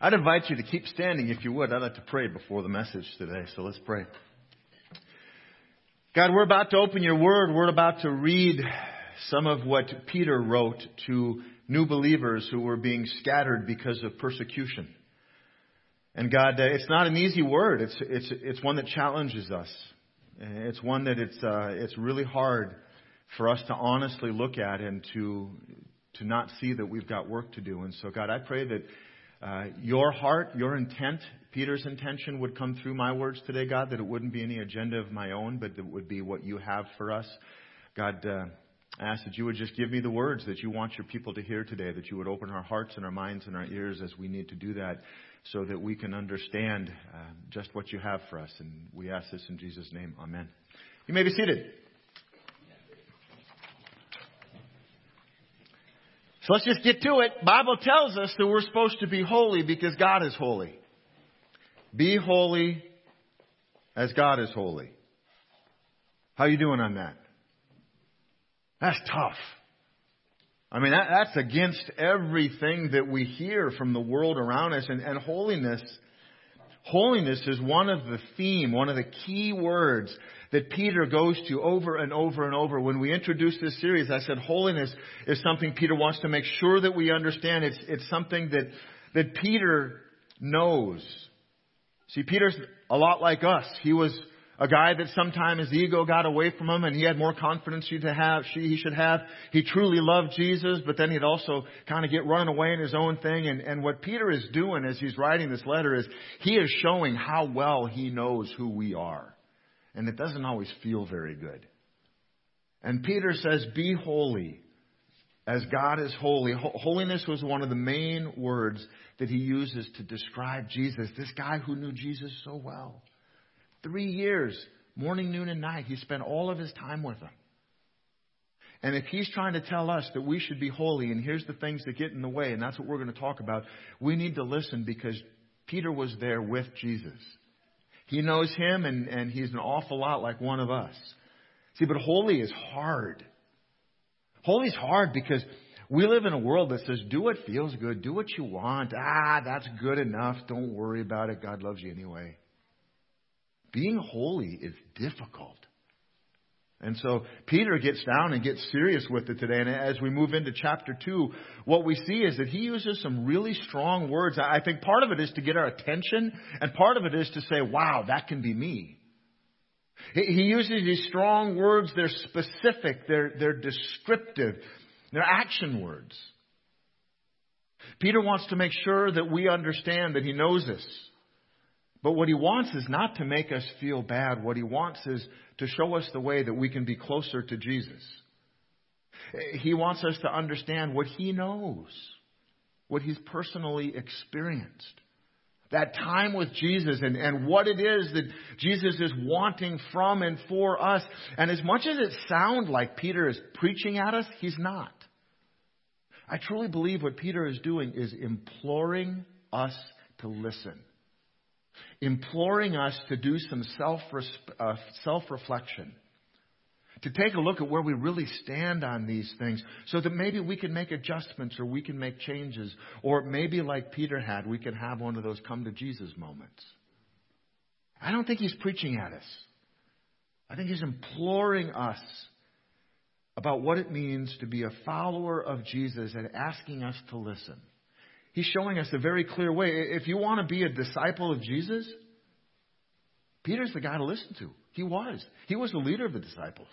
I'd invite you to keep standing if you would. I'd like to pray before the message today, so let's pray. God, we're about to open your word. We're about to read some of what Peter wrote to new believers who were being scattered because of persecution. And God, uh, it's not an easy word. It's, it's, it's one that challenges us. It's one that it's, uh, it's really hard for us to honestly look at and to, to not see that we've got work to do. And so, God, I pray that uh, your heart, your intent, Peter's intention would come through my words today, God, that it wouldn't be any agenda of my own, but that it would be what you have for us. God, uh, I ask that you would just give me the words that you want your people to hear today, that you would open our hearts and our minds and our ears as we need to do that so that we can understand uh, just what you have for us. And we ask this in Jesus' name. Amen. You may be seated. So let's just get to it. Bible tells us that we're supposed to be holy because God is holy. Be holy as God is holy. How are you doing on that? That's tough. I mean, that, that's against everything that we hear from the world around us. And, and holiness, holiness is one of the theme, one of the key words that Peter goes to over and over and over. When we introduced this series, I said holiness is something Peter wants to make sure that we understand. It's, it's something that, that Peter knows. See, Peter's a lot like us. He was a guy that sometimes his ego got away from him and he had more confidence to have, he should have. He truly loved Jesus, but then he'd also kind of get running away in his own thing. And, and what Peter is doing as he's writing this letter is he is showing how well he knows who we are and it doesn't always feel very good. And Peter says, Be holy as God is holy. Holiness was one of the main words that he uses to describe Jesus, this guy who knew Jesus so well. Three years, morning, noon, and night, he spent all of his time with him. And if he's trying to tell us that we should be holy, and here's the things that get in the way, and that's what we're going to talk about, we need to listen because Peter was there with Jesus. He knows him, and, and he's an awful lot like one of us. See, but holy is hard. Holy is hard because we live in a world that says, do what feels good, do what you want. Ah, that's good enough. Don't worry about it. God loves you anyway. Being holy is difficult. And so Peter gets down and gets serious with it today. And as we move into chapter 2, what we see is that he uses some really strong words. I think part of it is to get our attention, and part of it is to say, wow, that can be me. He uses these strong words. They're specific. They're, they're descriptive. They're action words. Peter wants to make sure that we understand that he knows us. But what he wants is not to make us feel bad. What he wants is to show us the way that we can be closer to Jesus. He wants us to understand what he knows, what he's personally experienced. That time with Jesus and, and what it is that Jesus is wanting from and for us. And as much as it sounds like Peter is preaching at us, he's not. I truly believe what Peter is doing is imploring us to listen imploring us to do some self uh, self reflection, to take a look at where we really stand on these things, so that maybe we can make adjustments or we can make changes, or maybe like Peter had, we can have one of those come to Jesus moments. I don't think he's preaching at us. I think he's imploring us about what it means to be a follower of Jesus and asking us to listen. He's showing us a very clear way. If you want to be a disciple of Jesus, Peter's the guy to listen to. He was. He was the leader of the disciples.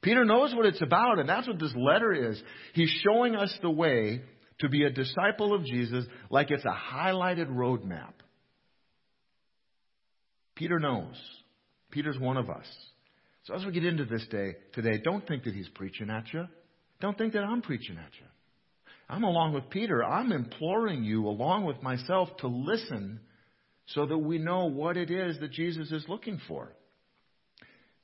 Peter knows what it's about, and that's what this letter is. He's showing us the way to be a disciple of Jesus like it's a highlighted roadmap. Peter knows. Peter's one of us. So as we get into this day today, don't think that he's preaching at you. Don't think that I'm preaching at you. I'm along with Peter. I'm imploring you, along with myself, to listen so that we know what it is that Jesus is looking for.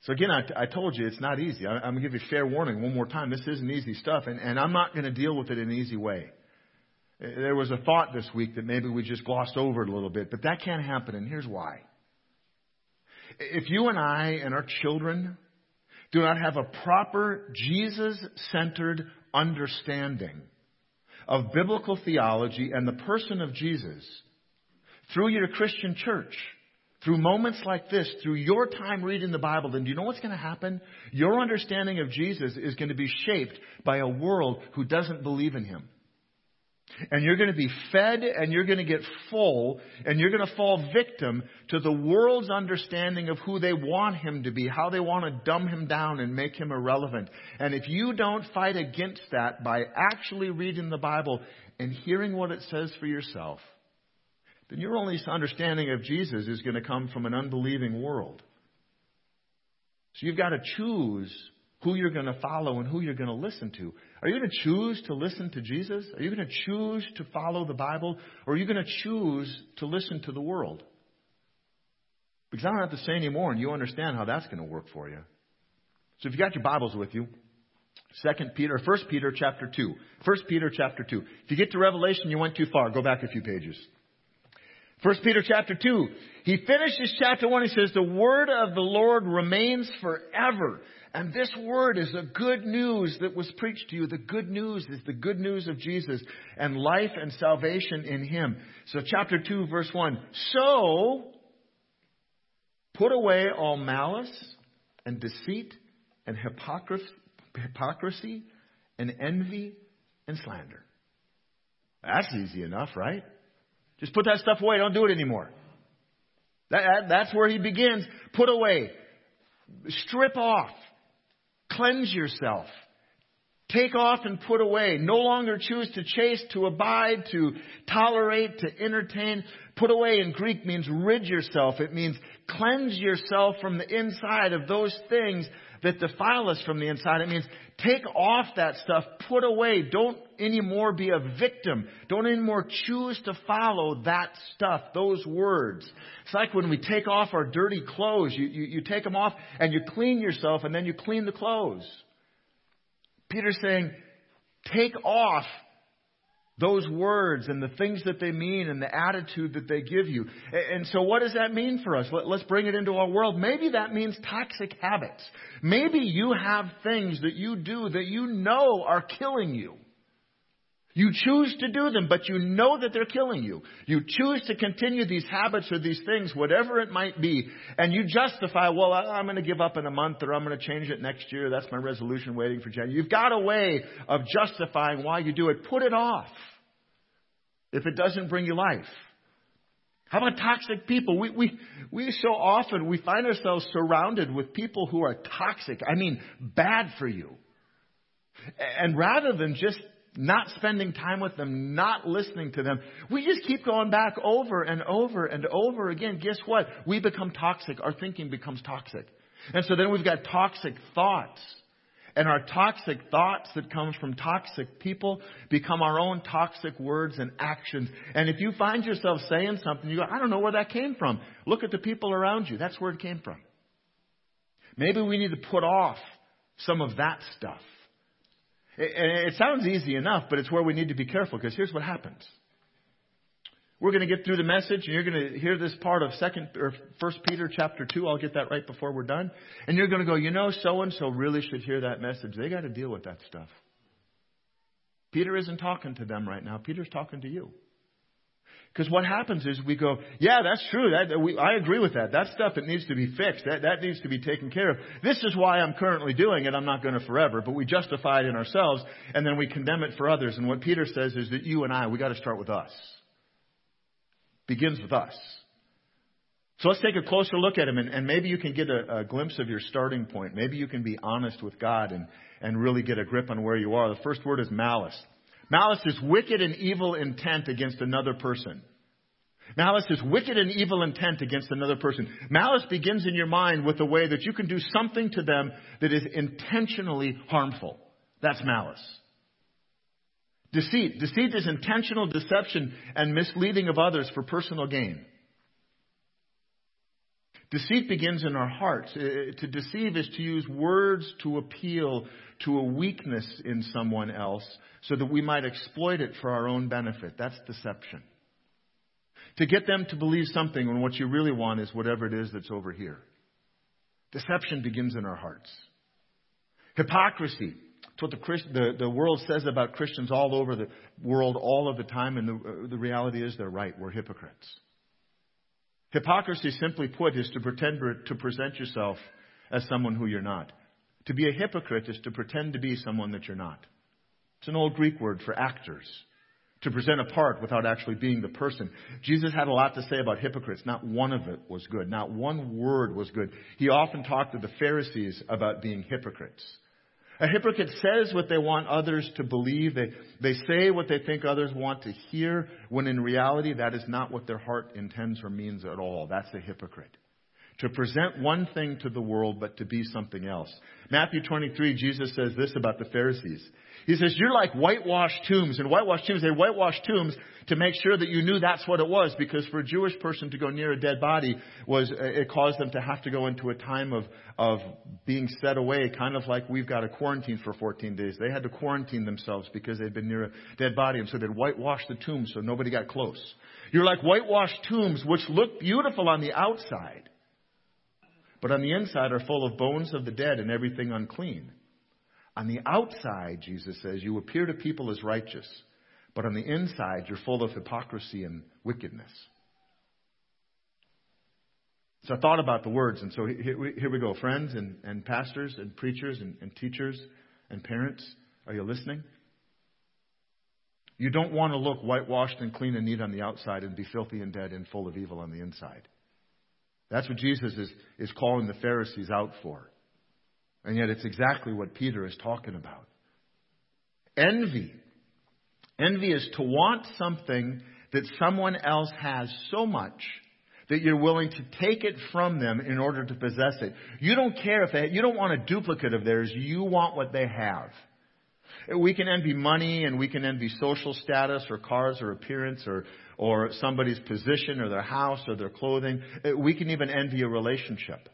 So again, I, I told you it's not easy. I, am going to give you fair warning one more time. This isn't easy stuff, and, and I'm not going to deal with it in an easy way. There was a thought this week that maybe we just glossed over it a little bit, but that can't happen, and here's why. If you and I and our children do not have a proper Jesus centered understanding of biblical theology and the person of Jesus, through your Christian church, through moments like this, through your time reading the Bible, then do you know what's going to happen? Your understanding of Jesus is going to be shaped by a world who doesn't believe in him. And you're going to be fed and you're going to get full and you're going to fall victim to the world's understanding of who they want him to be, how they want to dumb him down and make him irrelevant. And if you don't fight against that by actually reading the Bible and hearing what it says for yourself, then your only understanding of Jesus is going to come from an unbelieving world. So you've got to choose who you're going to follow and who you're going to listen to. Are you going to choose to listen to Jesus? Are you going to choose to follow the Bible? Or are you going to choose to listen to the world? Because I don't have to say anymore, and you understand how that's going to work for you. So if you got your Bibles with you, Second Peter, First Peter chapter two. First Peter chapter two. If you get to Revelation, you went too far. Go back a few pages. First Peter chapter 2. He finishes chapter 1. He says, The word of the Lord remains forever. And this word is the good news that was preached to you. The good news is the good news of Jesus and life and salvation in Him. So chapter 2 verse 1. So, put away all malice and deceit and hypocrisy and envy and slander. That's easy enough, right? Just put that stuff away. Don't do it anymore. That, that, that's where he begins. Put away. Strip off. Cleanse yourself. Take off and put away. No longer choose to chase, to abide, to tolerate, to entertain. Put away in Greek means rid yourself. It means cleanse yourself from the inside of those things that defile us from the inside. It means take off that stuff, put away. Don't anymore be a victim. Don't anymore choose to follow that stuff, those words. It's like when we take off our dirty clothes. You, you, you take them off and you clean yourself and then you clean the clothes. Peter's saying, take off those words and the things that they mean and the attitude that they give you. And so what does that mean for us? Let's bring it into our world. Maybe that means toxic habits. Maybe you have things that you do that you know are killing you. You choose to do them, but you know that they're killing you. You choose to continue these habits or these things, whatever it might be, and you justify, well, I'm going to give up in a month or I'm going to change it next year. That's my resolution waiting for January. You've got a way of justifying why you do it. Put it off if it doesn't bring you life. How about toxic people? We, we, we so often, we find ourselves surrounded with people who are toxic. I mean, bad for you. And rather than just not spending time with them, not listening to them. We just keep going back over and over and over again. Guess what? We become toxic. Our thinking becomes toxic. And so then we've got toxic thoughts. And our toxic thoughts that come from toxic people become our own toxic words and actions. And if you find yourself saying something, you go, I don't know where that came from. Look at the people around you. That's where it came from. Maybe we need to put off some of that stuff. It, it sounds easy enough, but it's where we need to be careful because here's what happens. We're going to get through the message, and you're going to hear this part of Second or First Peter chapter two. I'll get that right before we're done, and you're going to go, you know, so and so really should hear that message. They got to deal with that stuff. Peter isn't talking to them right now. Peter's talking to you. Because what happens is we go, yeah, that's true. That, we, I agree with that. That's stuff that needs to be fixed. That, that needs to be taken care of. This is why I'm currently doing it. I'm not going to forever. But we justify it in ourselves and then we condemn it for others. And what Peter says is that you and I, we got to start with us. Begins with us. So let's take a closer look at him and, and maybe you can get a, a glimpse of your starting point. Maybe you can be honest with God and, and really get a grip on where you are. The first word is malice. Malice is wicked and evil intent against another person. Malice is wicked and evil intent against another person. Malice begins in your mind with a way that you can do something to them that is intentionally harmful. That's malice. Deceit. Deceit is intentional deception and misleading of others for personal gain. Deceit begins in our hearts. Uh, uh, to deceive is to use words to appeal to a weakness in someone else so that we might exploit it for our own benefit. That's deception. To get them to believe something when what you really want is whatever it is that's over here. Deception begins in our hearts. Hypocrisy. It's what the, Christ, the, the world says about Christians all over the world all of the time, and the, uh, the reality is they're right. We're hypocrites. Hypocrisy, simply put, is to pretend to present yourself as someone who you're not. To be a hypocrite is to pretend to be someone that you're not. It's an old Greek word for actors. To present a part without actually being the person. Jesus had a lot to say about hypocrites. Not one of it was good. Not one word was good. He often talked to the Pharisees about being hypocrites. A hypocrite says what they want others to believe. They, they say what they think others want to hear, when in reality, that is not what their heart intends or means at all. That's a hypocrite. To present one thing to the world, but to be something else. Matthew 23, Jesus says this about the Pharisees. He says, You're like whitewashed tombs. And whitewashed tombs, they whitewashed tombs to make sure that you knew that's what it was, because for a Jewish person to go near a dead body was, it caused them to have to go into a time of, of being set away, kind of like we've got a quarantine for 14 days. They had to quarantine themselves because they'd been near a dead body, and so they'd whitewash the tombs so nobody got close. You're like whitewashed tombs, which look beautiful on the outside, but on the inside are full of bones of the dead and everything unclean. On the outside, Jesus says, you appear to people as righteous, but on the inside, you're full of hypocrisy and wickedness. So I thought about the words, and so here we go. Friends and, and pastors and preachers and, and teachers and parents, are you listening? You don't want to look whitewashed and clean and neat on the outside and be filthy and dead and full of evil on the inside. That's what Jesus is, is calling the Pharisees out for. And yet it's exactly what Peter is talking about. Envy. Envy is to want something that someone else has so much that you're willing to take it from them in order to possess it. You don't care if they, you don't want a duplicate of theirs, you want what they have. We can envy money and we can envy social status or cars or appearance or, or somebody's position or their house or their clothing. Uh, we can even envy a relationship.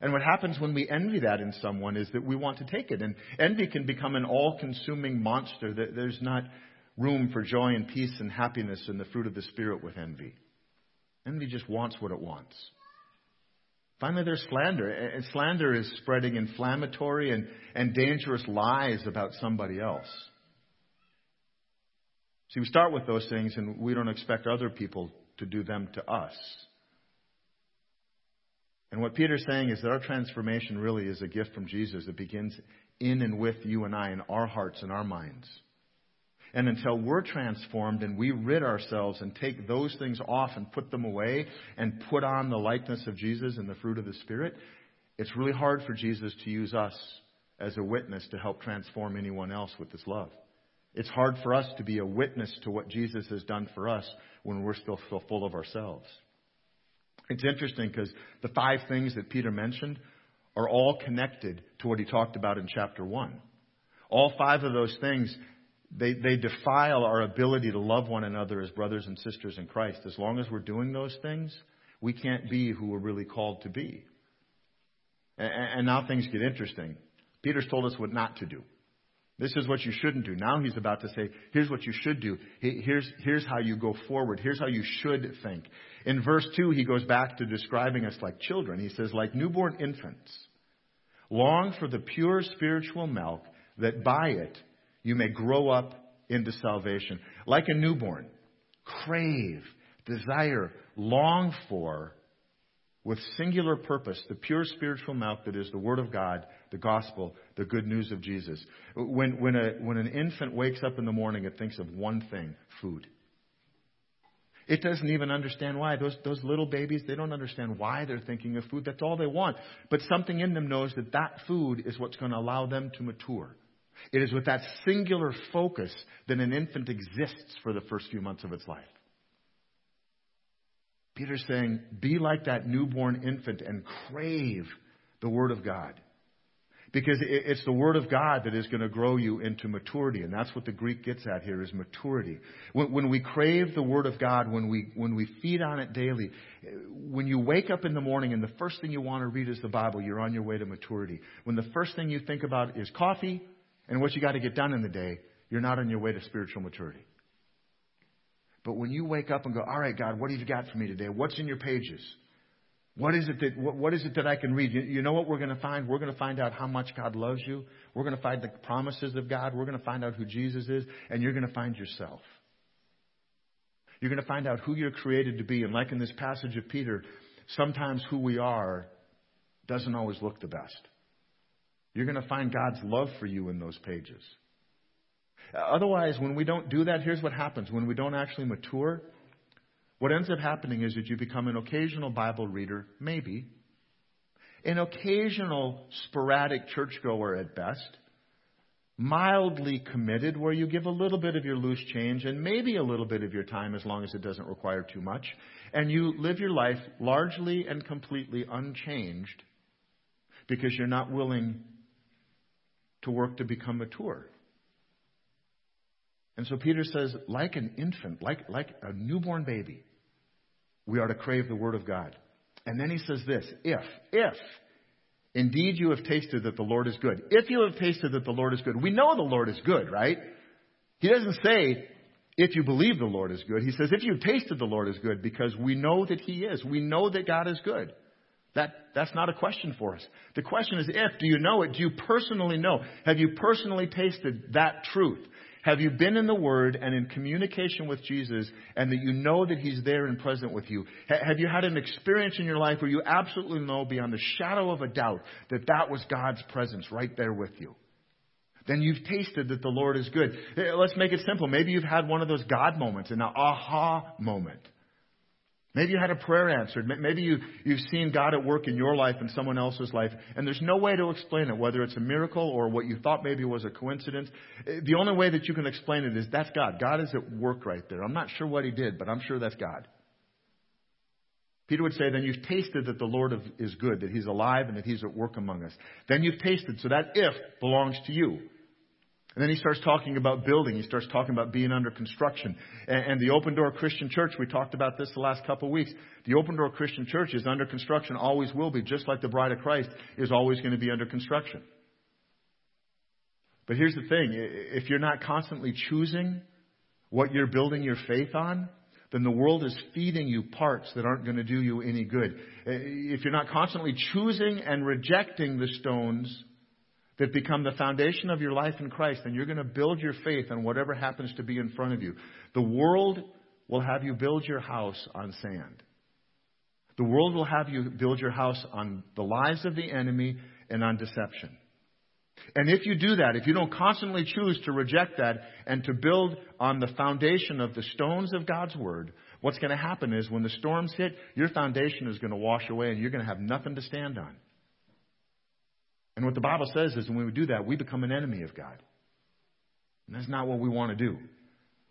And what happens when we envy that in someone is that we want to take it. And envy can become an all consuming monster. There's not room for joy and peace and happiness and the fruit of the Spirit with envy. Envy just wants what it wants. Finally, there's slander. And slander is spreading inflammatory and, and dangerous lies about somebody else. See, we start with those things and we don't expect other people to do them to us. And what Peter's saying is that our transformation really is a gift from Jesus that begins in and with you and I in our hearts and our minds. And until we're transformed and we rid ourselves and take those things off and put them away and put on the likeness of Jesus and the fruit of the Spirit, it's really hard for Jesus to use us as a witness to help transform anyone else with His love. It's hard for us to be a witness to what Jesus has done for us when we're still so full of ourselves. It's interesting because the five things that Peter mentioned are all connected to what he talked about in chapter 1. All five of those things, they, they defile our ability to love one another as brothers and sisters in Christ. As long as we're doing those things, we can't be who we're really called to be. And, and now things get interesting. Peter's told us what not to do. This is what you shouldn't do. Now he's about to say, here's what you should do. Here's, here's how you go forward. Here's how you should think. In verse 2, he goes back to describing us like children. He says, like newborn infants, long for the pure spiritual milk, that by it you may grow up into salvation. Like a newborn, crave, desire, long for with singular purpose the pure spiritual milk that is the Word of God, the gospel, the good news of Jesus. When, when, a, when an infant wakes up in the morning, it thinks of one thing food. It doesn't even understand why. Those, those little babies, they don't understand why they're thinking of food. That's all they want. But something in them knows that that food is what's going to allow them to mature. It is with that singular focus that an infant exists for the first few months of its life. Peter's saying, be like that newborn infant and crave the Word of God. Because it's the Word of God that is going to grow you into maturity. And that's what the Greek gets at here is maturity. When, when we crave the Word of God, when we, when we feed on it daily, when you wake up in the morning and the first thing you want to read is the Bible, you're on your way to maturity. When the first thing you think about is coffee and what you got to get done in the day, you're not on your way to spiritual maturity. But when you wake up and go, all right, God, what have you got for me today? What's in your pages? What is it that, what, what is it that I can read? You, you know what we're going to find? We're going to find out how much God loves you. We're going to find the promises of God. We're going to find out who Jesus is, and you're going to find yourself. You're going to find out who you're created to be. And like in this passage of Peter, sometimes who we are doesn't always look the best. You're going to find God's love for you in those pages. Otherwise, when we don't do that, here's what happens. When we don't actually mature, what ends up happening is that you become an occasional Bible reader, maybe, an occasional sporadic churchgoer at best, mildly committed, where you give a little bit of your loose change and maybe a little bit of your time as long as it doesn't require too much, and you live your life largely and completely unchanged because you're not willing to work to become mature. And so Peter says, like an infant, like, like a newborn baby, we are to crave the Word of God. And then he says this if, if indeed you have tasted that the Lord is good. If you have tasted that the Lord is good. We know the Lord is good, right? He doesn't say, if you believe the Lord is good. He says, if you've tasted the Lord is good, because we know that He is. We know that God is good. That, that's not a question for us. The question is if. Do you know it? Do you personally know? Have you personally tasted that truth? Have you been in the Word and in communication with Jesus and that you know that He's there and present with you? Have you had an experience in your life where you absolutely know beyond the shadow of a doubt that that was God's presence right there with you? Then you've tasted that the Lord is good. Eh, let's make it simple. Maybe you've had one of those God moments, an aha moment. Maybe you had a prayer answered. Maybe you, you've seen God at work in your life and someone else's life, and there's no way to explain it, whether it's a miracle or what you thought maybe was a coincidence. Eh, the only way that you can explain it is that's God. God is at work right there. I'm not sure what He did, but I'm sure that's God. Peter would say, then you've tasted that the Lord is good, that He's alive, and that He's at work among us. Then you've tasted, so that if belongs to you. And then he starts talking about building. He starts talking about being under construction. And, and, the Open Door Christian Church, we talked about this the last couple of weeks. The Open Door Christian Church is under construction, always will be, just like the Bride of Christ is always going to be under construction. But here's the thing if you're not constantly choosing what you're building your faith on, then the world is feeding you parts that aren't going to do you any good. If you're not constantly choosing and rejecting the stones that become the foundation of your life in Christ, and you're going to build your faith on whatever happens to be in front of you. The world will have you build your house on sand. The world will have you build your house on the lies of the enemy and on deception. And if you do that, if you don't constantly choose to reject that and to build on the foundation of the stones of God's Word, what's going to happen is when the storms hit, your foundation is going to wash away and you're going to have nothing to stand on. And what the Bible says is when we do that, we become an enemy of God. And that's not what we want to do.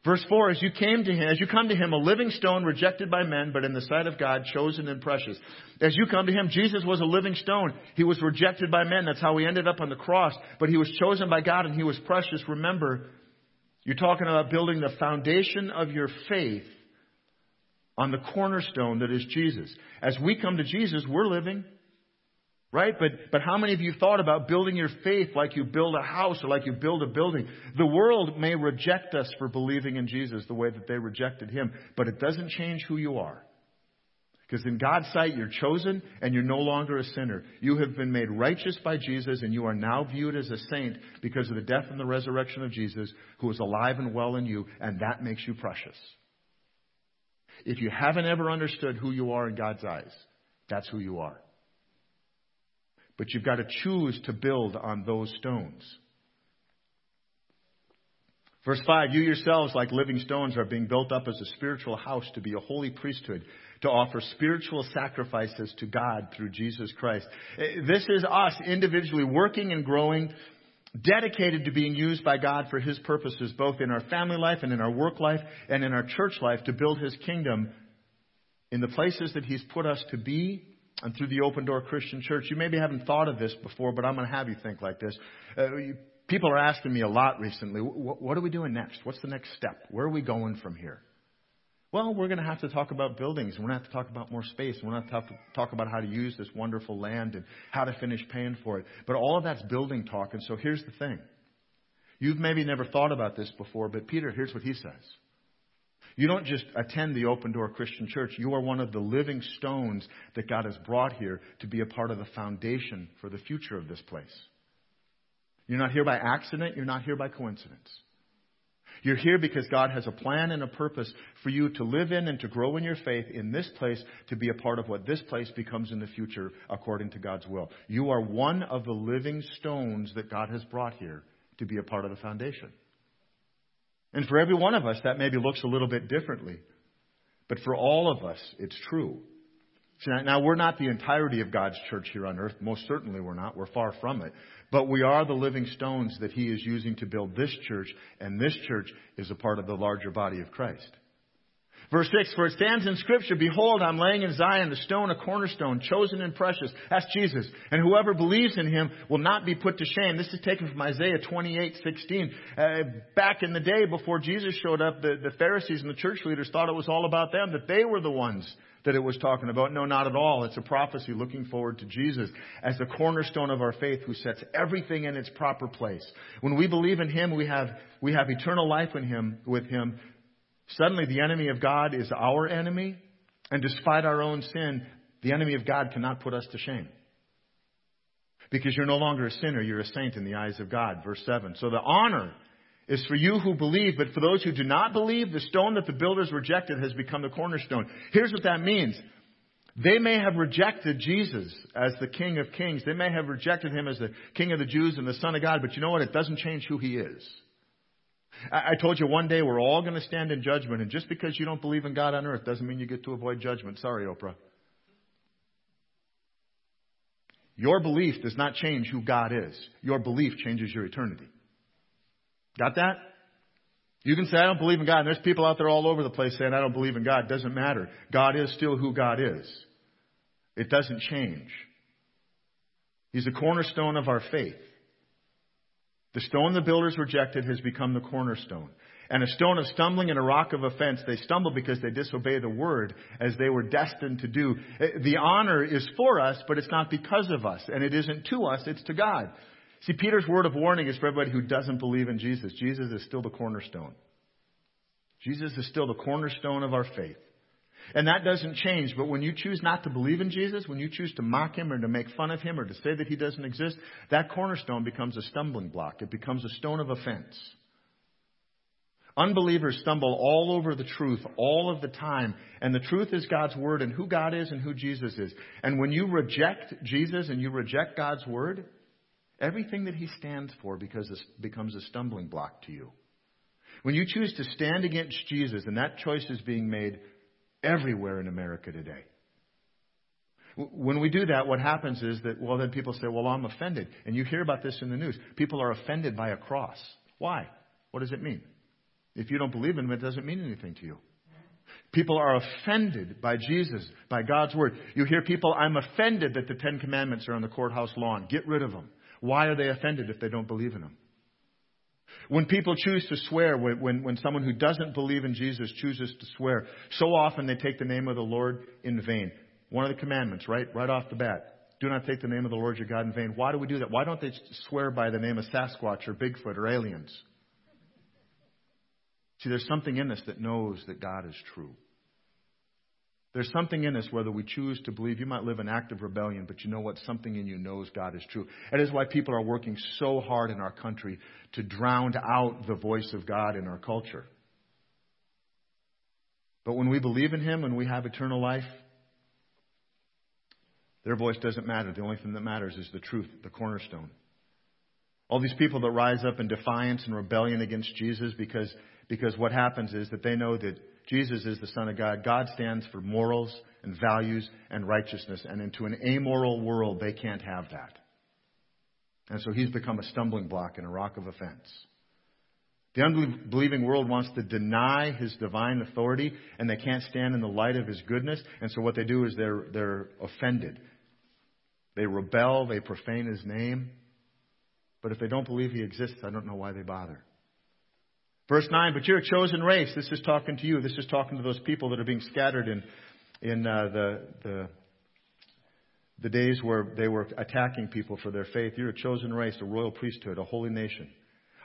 Verse 4, as you came to him, as you come to him, a living stone rejected by men, but in the sight of God, chosen and precious. As you come to him, Jesus was a living stone. He was rejected by men. That's how he ended up on the cross. But he was chosen by God and he was precious. Remember, you're talking about building the foundation of your faith on the cornerstone that is Jesus. As we come to Jesus, we're living Right? But, but how many of you thought about building your faith like you build a house or like you build a building? The world may reject us for believing in Jesus the way that they rejected him, but it doesn't change who you are. Because in God's sight, you're chosen and you're no longer a sinner. You have been made righteous by Jesus and you are now viewed as a saint because of the death and the resurrection of Jesus, who is alive and well in you, and that makes you precious. If you haven't ever understood who you are in God's eyes, that's who you are. But you've got to choose to build on those stones. Verse 5 You yourselves, like living stones, are being built up as a spiritual house to be a holy priesthood, to offer spiritual sacrifices to God through Jesus Christ. Eh, this is us individually working and growing, dedicated to being used by God for His purposes, both in our family life and in our work life and in our church life, to build His kingdom in the places that He's put us to be and through the Open Door Christian Church. You maybe haven't thought of this before, but I'm going to have you think like this. Uh, people are asking me a lot recently, what are we doing next? What's the next step? Where are we going from here? Well, we're going to have to talk about buildings. We're going to have to talk about more space. We're going to have to talk about how to use this wonderful land and how to finish paying for it. But all of that's building talk. And so here's the thing. You've maybe never thought about this before, but Peter, here's what he says. You don't just attend the Open Door Christian Church. You are one of the living stones that God has brought here to be a part of the foundation for the future of this place. You're not here by accident. You're not here by coincidence. You're here because God has a plan and a purpose for you to live in and to grow in your faith in this place to be a part of what this place becomes in the future according to God's will. You are one of the living stones that God has brought here to be a part of the foundation. And for every one of us, that maybe looks a little bit differently. But for all of us, it's true. See, now, we're not the entirety of God's church here on earth. Most certainly we're not. We're far from it. But we are the living stones that He is using to build this church, and this church is a part of the larger body of Christ. Verse 6, for it stands in scripture, behold, I'm laying in Zion the stone, a cornerstone, chosen and precious. That's Jesus. And whoever believes in him will not be put to shame. This is taken from Isaiah 28, 16. Uh, back in the day before Jesus showed up, the, the Pharisees and the church leaders thought it was all about them, that they were the ones that it was talking about. No, not at all. It's a prophecy looking forward to Jesus as the cornerstone of our faith who sets everything in its proper place. When we believe in Him, we have, we have eternal life in Him, with Him. Suddenly the enemy of God is our enemy, and despite our own sin, the enemy of God cannot put us to shame. Because you're no longer a sinner, you're a saint in the eyes of God. Verse 7. So the honor is for you who believe, but for those who do not believe, the stone that the builders rejected has become the cornerstone. Here's what that means. They may have rejected Jesus as the King of Kings. They may have rejected him as the King of the Jews and the Son of God, but you know what? It doesn't change who he is. I told you one day we're all going to stand in judgment, and just because you don't believe in God on earth doesn't mean you get to avoid judgment. Sorry, Oprah. Your belief does not change who God is. Your belief changes your eternity. Got that? You can say, I don't believe in God. And there's people out there all over the place saying, I don't believe in God. Doesn't matter. God is still who God is. It doesn't change. He's the cornerstone of our faith. The stone the builders rejected has become the cornerstone. And a stone of stumbling and a rock of offense, they stumble because they disobey the word as they were destined to do. Eh, the honor is for us, but it's not because of us. And it isn't to us, it's to God. See, Peter's word of warning is for everybody who doesn't believe in Jesus. Jesus is still the cornerstone. Jesus is still the cornerstone of our faith. And that doesn't change. But when you choose not to believe in Jesus, when you choose to mock him or to make fun of him or to say that he doesn't exist, that cornerstone becomes a stumbling block. It becomes a stone of offense. Unbelievers stumble all over the truth all of the time. And the truth is God's Word and who God is and who Jesus is. And when you reject Jesus and you reject God's Word, Everything that he stands for becomes a stumbling block to you. When you choose to stand against Jesus, and that choice is being made everywhere in America today. When we do that, what happens is that, well, then people say, well, I'm offended. And you hear about this in the news. People are offended by a cross. Why? What does it mean? If you don't believe in him, it doesn't mean anything to you. People are offended by Jesus, by God's word. You hear people, I'm offended that the Ten Commandments are on the courthouse lawn. Get rid of them. Why are they offended if they don't believe in Him? When people choose to swear, when, when, someone who doesn't believe in Jesus chooses to swear, so often they take the name of the Lord in vain. One of the commandments, right? Right off the bat. Do not take the name of the Lord your God in vain. Why do we do that? Why don't they swear by the name of Sasquatch or Bigfoot or aliens? See, there's something in us that knows that God is true. There's something in us, whether we choose to believe. You might live in active rebellion, but you know what? Something in you knows God is true. That is why people are working so hard in our country to drown out the voice of God in our culture. But when we believe in Him and we have eternal life, their voice doesn't matter. The only thing that matters is the truth, the cornerstone. All these people that rise up in defiance and rebellion against Jesus because, because what happens is that they know that Jesus is the Son of God. God stands for morals and values and righteousness. And into an amoral world, they can't have that. And so he's become a stumbling block and a rock of offense. The unbelieving world wants to deny his divine authority, and they can't stand in the light of his goodness. And so what they do is they're, they're offended. They rebel, they profane his name. But if they don't believe he exists, I don't know why they bother. Verse 9, but you're a chosen race. This is talking to you. This is talking to those people that are being scattered in, in uh, the, the, the days where they were attacking people for their faith. You're a chosen race, a royal priesthood, a holy nation,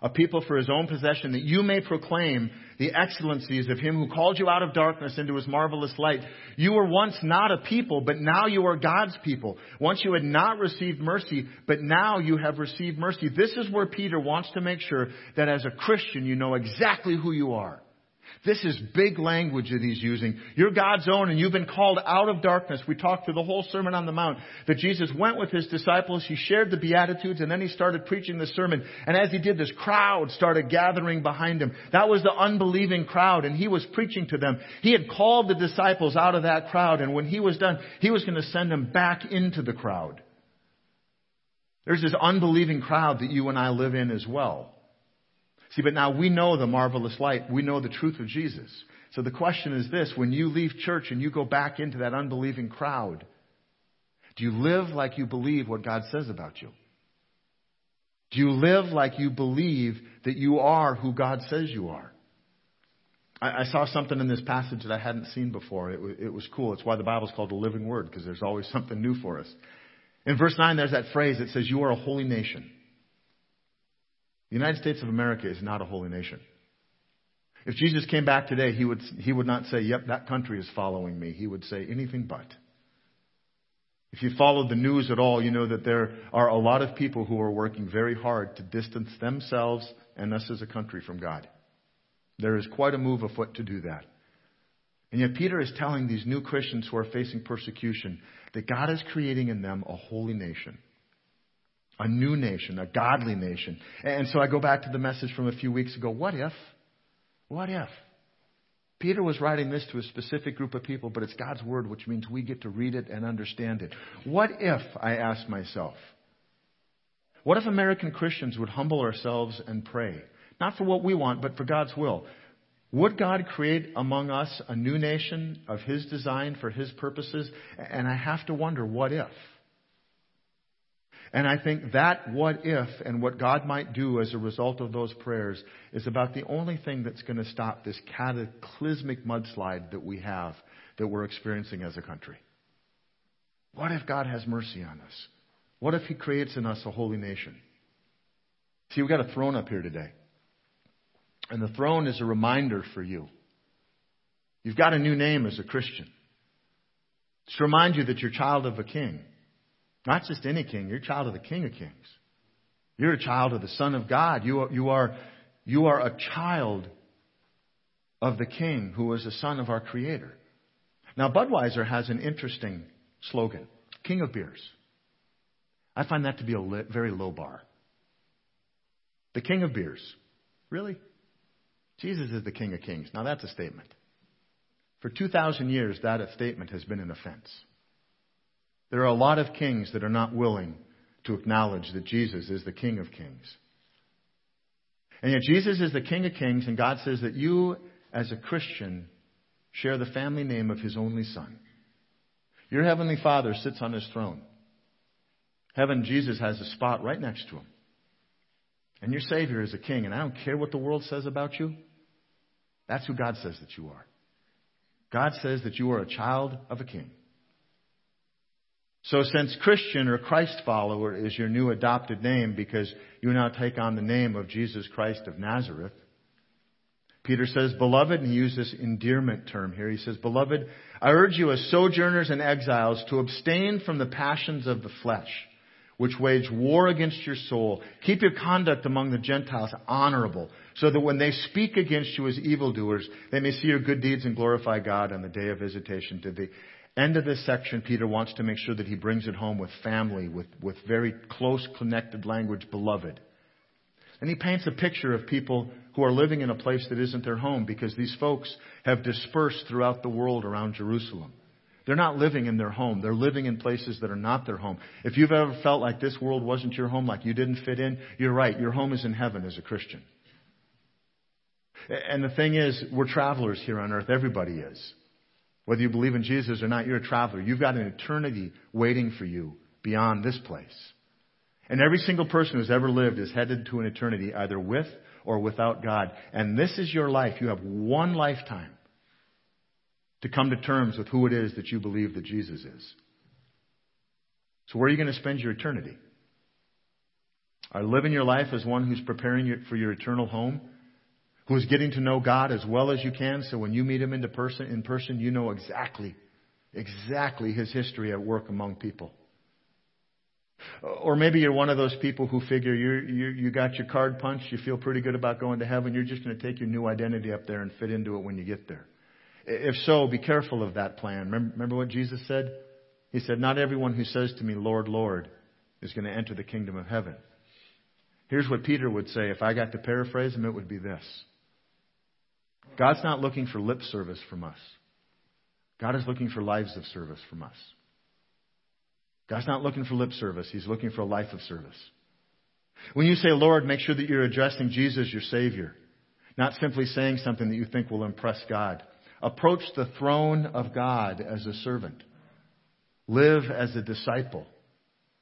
a people for his own possession, that you may proclaim the excellencies of him who called you out of darkness into his marvelous light. You were once not a people, but now you are God's people. Once you had not received mercy, but now you have received mercy. This is where Peter wants to make sure that as a Christian you know exactly who you are. This is big language that he's using. You're God's own and you've been called out of darkness. We talked through the whole Sermon on the Mount that Jesus went with his disciples. He shared the Beatitudes and then he started preaching the sermon. And as he did, this crowd started gathering behind him. That was the unbelieving crowd and he was preaching to them. He had called the disciples out of that crowd and when he was done, he was going to send them back into the crowd. There's this unbelieving crowd that you and I live in as well. See, but now we know the marvelous light. We know the truth of Jesus. So the question is this when you leave church and you go back into that unbelieving crowd, do you live like you believe what God says about you? Do you live like you believe that you are who God says you are? I, I saw something in this passage that I hadn't seen before. It, it was cool. It's why the Bible's called a living word, because there's always something new for us. In verse 9, there's that phrase that says, You are a holy nation. The United States of America is not a holy nation. If Jesus came back today, he would, he would not say, Yep, that country is following me. He would say anything but. If you followed the news at all, you know that there are a lot of people who are working very hard to distance themselves and us as a country from God. There is quite a move afoot to do that. And yet Peter is telling these new Christians who are facing persecution that God is creating in them a holy nation a new nation, a godly nation. And so I go back to the message from a few weeks ago. What if? What if? Peter was writing this to a specific group of people, but it's God's word, which means we get to read it and understand it. What if, I ask myself, what if American Christians would humble ourselves and pray? Not for what we want, but for God's will. Would God create among us a new nation of His design for His purposes? And I have to wonder, what if? And I think that what if and what God might do as a result of those prayers is about the only thing that's going to stop this cataclysmic mudslide that we have, that we're experiencing as a country. What if God has mercy on us? What if He creates in us a holy nation? See, we've got a throne up here today. And the throne is a reminder for you. You've got a new name as a Christian. It's to remind you that you're child of a king. Not just any king, you're a child of the King of Kings. You're a child of the Son of God. You are, you are, you are a child of the King who is a son of our Creator. Now, Budweiser has an interesting slogan King of Beers. I find that to be a very low bar. The King of Beers. Really? Jesus is the King of Kings. Now, that's a statement. For 2,000 years, that statement has been an offense. There are a lot of kings that are not willing to acknowledge that Jesus is the King of Kings. And yet Jesus is the King of Kings, and God says that you, as a Christian, share the family name of His only Son. Your Heavenly Father sits on His throne. Heaven, Jesus has a spot right next to Him. And your Savior is a King, and I don't care what the world says about you. That's who God says that you are. God says that you are a child of a King. So since Christian or Christ follower is your new adopted name because you now take on the name of Jesus Christ of Nazareth, Peter says, Beloved, and he uses this endearment term here. He says, Beloved, I urge you as sojourners and exiles to abstain from the passions of the flesh, which wage war against your soul. Keep your conduct among the Gentiles honorable, so that when they speak against you as evildoers, they may see your good deeds and glorify God on the day of visitation to thee end of this section, Peter wants to make sure that he brings it home with family, with, with very close connected language, beloved. And he paints a picture of people who are living in a place that isn't their home because these folks have dispersed throughout the world around Jerusalem. They're not living in their home. They're living in places that are not their home. If you've ever felt like this world wasn't your home, like you didn't fit in, you're right. Your home is in heaven as a Christian. And the thing is, we're travelers here on earth. Everybody is. Whether you believe in Jesus or not, you're a traveler. You've got an eternity waiting for you beyond this place. And every single person who's ever lived is headed to an eternity either with or without God. And this is your life. You have one lifetime to come to terms with who it is that you believe that Jesus is. So where are you going to spend your eternity? Are living your life as one who's preparing for your eternal home? Who's getting to know God as well as you can so when you meet Him in person, in person, you know exactly, exactly His history at work among people. Or maybe you're one of those people who figure you you you got your card punched, you feel pretty good about going to heaven, you're just going to take your new identity up there and fit into it when you get there. If so, be careful of that plan. Remember, remember what Jesus said? He said, Not everyone who says to me, Lord, Lord, is going to enter the kingdom of heaven. Here's what Peter would say. If I got to paraphrase him, it would be this God's not looking for lip service from us, God is looking for lives of service from us. God's not looking for lip service, He's looking for a life of service. When you say Lord, make sure that you're addressing Jesus, your Savior, not simply saying something that you think will impress God. Approach the throne of God as a servant. Live as a disciple.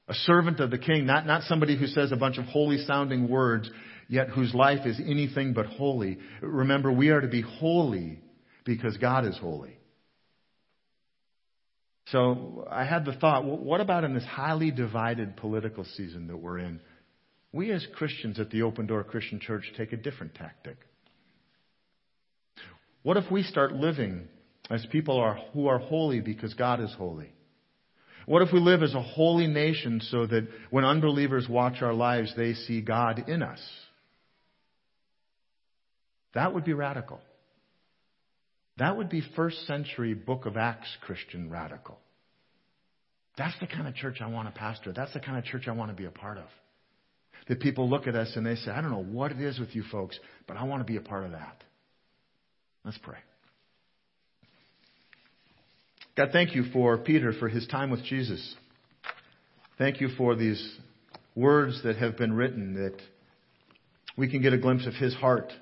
A servant of the king, not, not somebody who says a bunch of holy sounding words, yet whose life is anything but holy. Remember, we are to be holy because God is holy. So I had the thought, what about in this highly divided political season that we're in? We as Christians at the Open Door Christian Church take a different tactic. What if we start living as people are, who are holy because God is holy? What if we live as a holy nation so that when unbelievers watch our lives, they see God in us? That would be radical. That would be first century book of Acts Christian radical. That's the kind of church I want to pastor. That's the kind of church I want to be a part of. That people look at us and they say, I don't know what it is with you folks, but I want to be a part of that. Let's pray. God, thank you for Peter for his time with Jesus. Thank you for these words that have been written that we can get a glimpse of his heart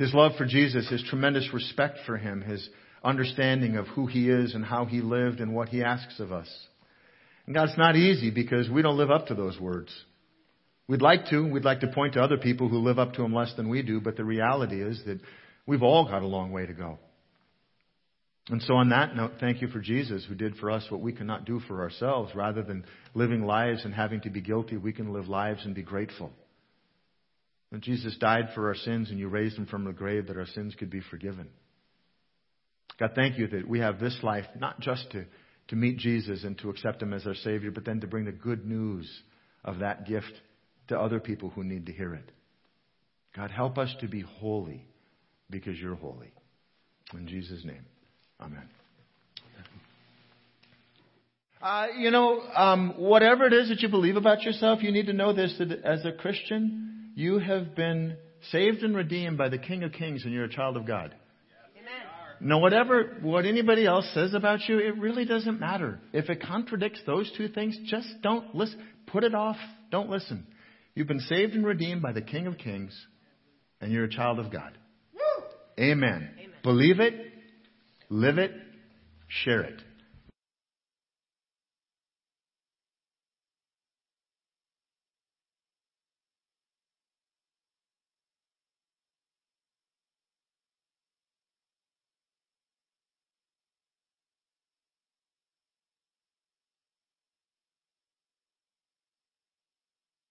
his love for Jesus, his tremendous respect for him, his understanding of who he is and how he lived and what he asks of us. And God, it's not easy because we don't live up to those words. We'd like to. We'd like to point to other people who live up to them less than we do, but the reality is that we've all got a long way to go. And so, on that note, thank you for Jesus who did for us what we cannot do for ourselves. Rather than living lives and having to be guilty, we can live lives and be grateful. When Jesus died for our sins and you raised him from the grave that our sins could be forgiven. God, thank you that we have this life not just to, to meet Jesus and to accept him as our Savior, but then to bring the good news of that gift to other people who need to hear it. God, help us to be holy because you're holy. In Jesus' name, amen. Uh, you know, um, whatever it is that you believe about yourself, you need to know this that as a Christian, you have been saved and redeemed by the King of Kings and you're a child of God. Amen. Now, whatever, what anybody else says about you, it really doesn't matter. If it contradicts those two things, just don't listen. Put it off. Don't listen. You've been saved and redeemed by the King of Kings and you're a child of God. Amen. Amen. Believe it, live it, share it.